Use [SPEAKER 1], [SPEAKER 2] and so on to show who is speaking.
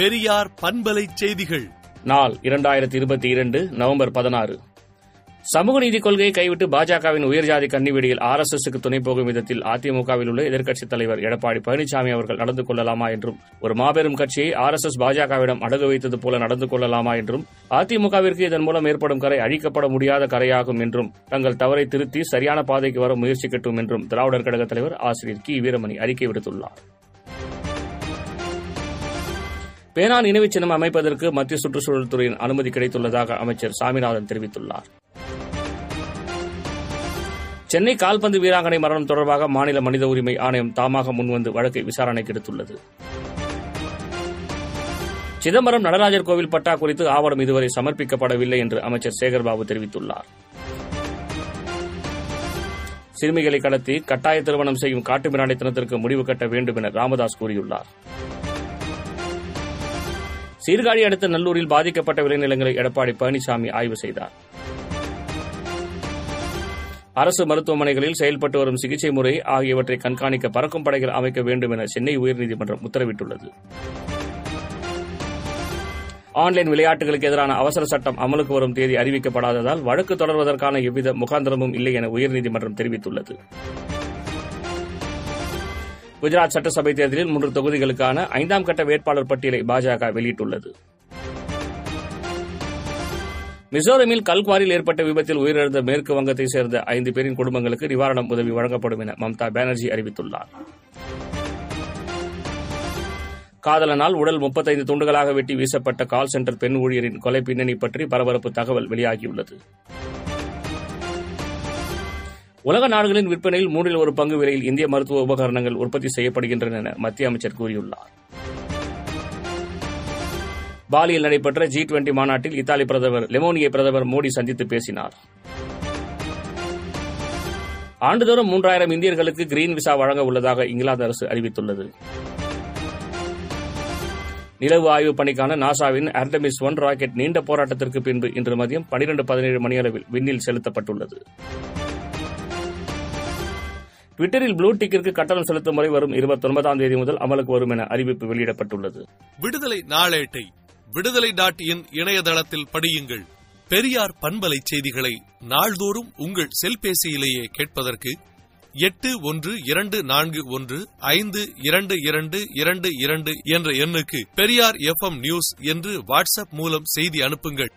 [SPEAKER 1] பெரியார் பண்பலை செய்திகள்.
[SPEAKER 2] நாள் இரண்டாயிரத்தி இருபத்தி இரண்டு நவம்பர் பதினாறு. சமூக நீதி கொள்கையை கைவிட்டு பாஜகவின் உயர்ஜாதி கன்னிவெடியில் ஆர் எஸ் எஸ்க்கு துணை போகும் விதத்தில் அதிமுகவில் உள்ள எதிர்க்கட்சித் தலைவர் எடப்பாடி பழனிசாமி அவர்கள் நடந்து கொள்ளலாமா என்றும் ஒரு மாபெரும் கட்சியை ஆர் எஸ் எஸ் பாஜகவிடம் அடகு வைத்தது போல நடந்து கொள்ளலாமா என்றும் அதிமுகவிற்கு இதன் மூலம் ஏற்படும் கரை அழிக்கப்பட முடியாத கரையாகும் என்றும் தங்கள் தவறை திருத்தி சரியான பாதைக்கு வர முயற்சிக்கட்டும் என்றும் திராவிடர் கழக தலைவர் ஆசிரியர் கி வீரமணி அறிக்கை விடுத்துள்ளார். பேனா நினைவு சின்னம் அமைப்பதற்கு மத்திய சுற்றுச்சூழல் துறையின் அனுமதி கிடைத்துள்ளதாக அமைச்சர் சாமிநாதன் தெரிவித்துள்ளார். சென்னை கால்பந்து வீராங்கனை மரணம் தொடர்பாக மாநில மனித உரிமை ஆணையம் தாமாக முன்வந்து வழக்கை விசாரணைக்கு எடுத்துள்ளது. சிதம்பரம் நடராஜர் கோவில் பட்டா குறித்து ஆவணம் இதுவரை சமர்ப்பிக்கப்படவில்லை என்று அமைச்சர் சேகர்பாபு தெரிவித்துள்ளார். சிறுமிகளை கடத்தி கட்டாய திருமணம் செய்யும் காட்டுமிராண்டித்தனத்திற்கு முடிவு கட்ட வேண்டும் என ராமதாஸ் கூறியுள்ளார். சீர்காழி அடுத்த நல்லூரில் பாதிக்கப்பட்ட விளைநிலங்களை எடப்பாடி பழனிசாமி ஆய்வு செய்தார். அரசு மருத்துவமனைகளில் செயல்பட்டு வரும் சிகிச்சை முறை ஆகியவற்றை கண்காணிக்க பறக்கும் படைகள் அமைக்க வேண்டும் என சென்னை உயர்நீதிமன்றம் உத்தரவிட்டுள்ளது. ஆன்லைன் விளையாட்டுகளுக்கு எதிரான அவசர சட்டம் அமலுக்கு வரும் தேதி அறிவிக்கப்படாததால் வழக்கு தொடர்வதற்கான எவ்வித முகாந்திரமும் இல்லை என உயர்நீதிமன்றம் தெரிவித்துள்ளது. குஜராத் சட்டசபை தேர்தலில் மூன்று தொகுதிகளுக்கான ஐந்தாம் கட்ட வேட்பாளர் பட்டியலை பாஜக வெளியிட்டுள்ளது. மிசோரமில் கல்குவாரில் ஏற்பட்ட விபத்தில் உயிரிழந்த மேற்கு வங்கத்தை சேர்ந்த ஐந்து பேரின் குடும்பங்களுக்கு நிவாரணம் உதவி வழங்கப்படும் என மம்தா பானர்ஜி அறிவித்துள்ளார். காதலனால் உடல் முப்பத்தைந்து துண்டுகளாக வெட்டி வீசப்பட்ட கால் சென்டர் பெண் ஊழியரின் கொலை பின்னணி பற்றி பரபரப்பு தகவல் வெளியாகியுள்ளது. உலக நாடுகளின் விற்பனையில் மூன்றில் ஒரு பங்கு விலையில் இந்திய மருத்துவ உபகரணங்கள் உற்பத்தி செய்யப்படுகின்றன என மத்திய அமைச்சர் கூறியுள்ளார். பாலியில் நடைபெற்ற ஜி டுவெண்டி மாநாட்டில் இத்தாலி பிரதமர் லெமோனியை பிரதமர் மோடி சந்தித்து பேசினார். ஆண்டுதோறும் மூன்றாயிரம் இந்தியர்களுக்கு கிரீன் விசா வழங்க உள்ளதாக இங்கிலாந்து அரசு அறிவித்துள்ளது. நிலவு ஆய்வு பணிக்கான நாசாவின் ஆர்டமிஸ் ஒன் ராக்கெட் நீண்ட போராட்டத்திற்கு பின்பு இன்று மதியம் பனிரெண்டு பதினேழு மணியளவில் விண்ணில் செலுத்தப்பட்டுள்ளது. ட்விட்டரில் ப்ளூ டிக்கிற்கு கட்டணம் செலுத்தும் முறை வரும் இருபத்தொன்பதாம் தேதி முதல் அமலுக்கு வரும் என அறிவிப்பு வெளியிடப்பட்டுள்ளது.
[SPEAKER 1] விடுதலை நாளேட்டை விடுதலை டாட் இன் இணையதளத்தில் படியுங்கள். பெரியார் பண்பலை செய்திகளை நாள்தோறும் உங்கள் செல்பேசியிலேயே கேட்பதற்கு எட்டு ஒன்று இரண்டு நான்கு ஒன்று ஐந்து இரண்டு இரண்டு இரண்டு இரண்டு என்ற எண்ணுக்கு பெரியார் எஃப்எம் நியூஸ் என்று வாட்ஸ்அப் மூலம் செய்தி அனுப்புங்கள்.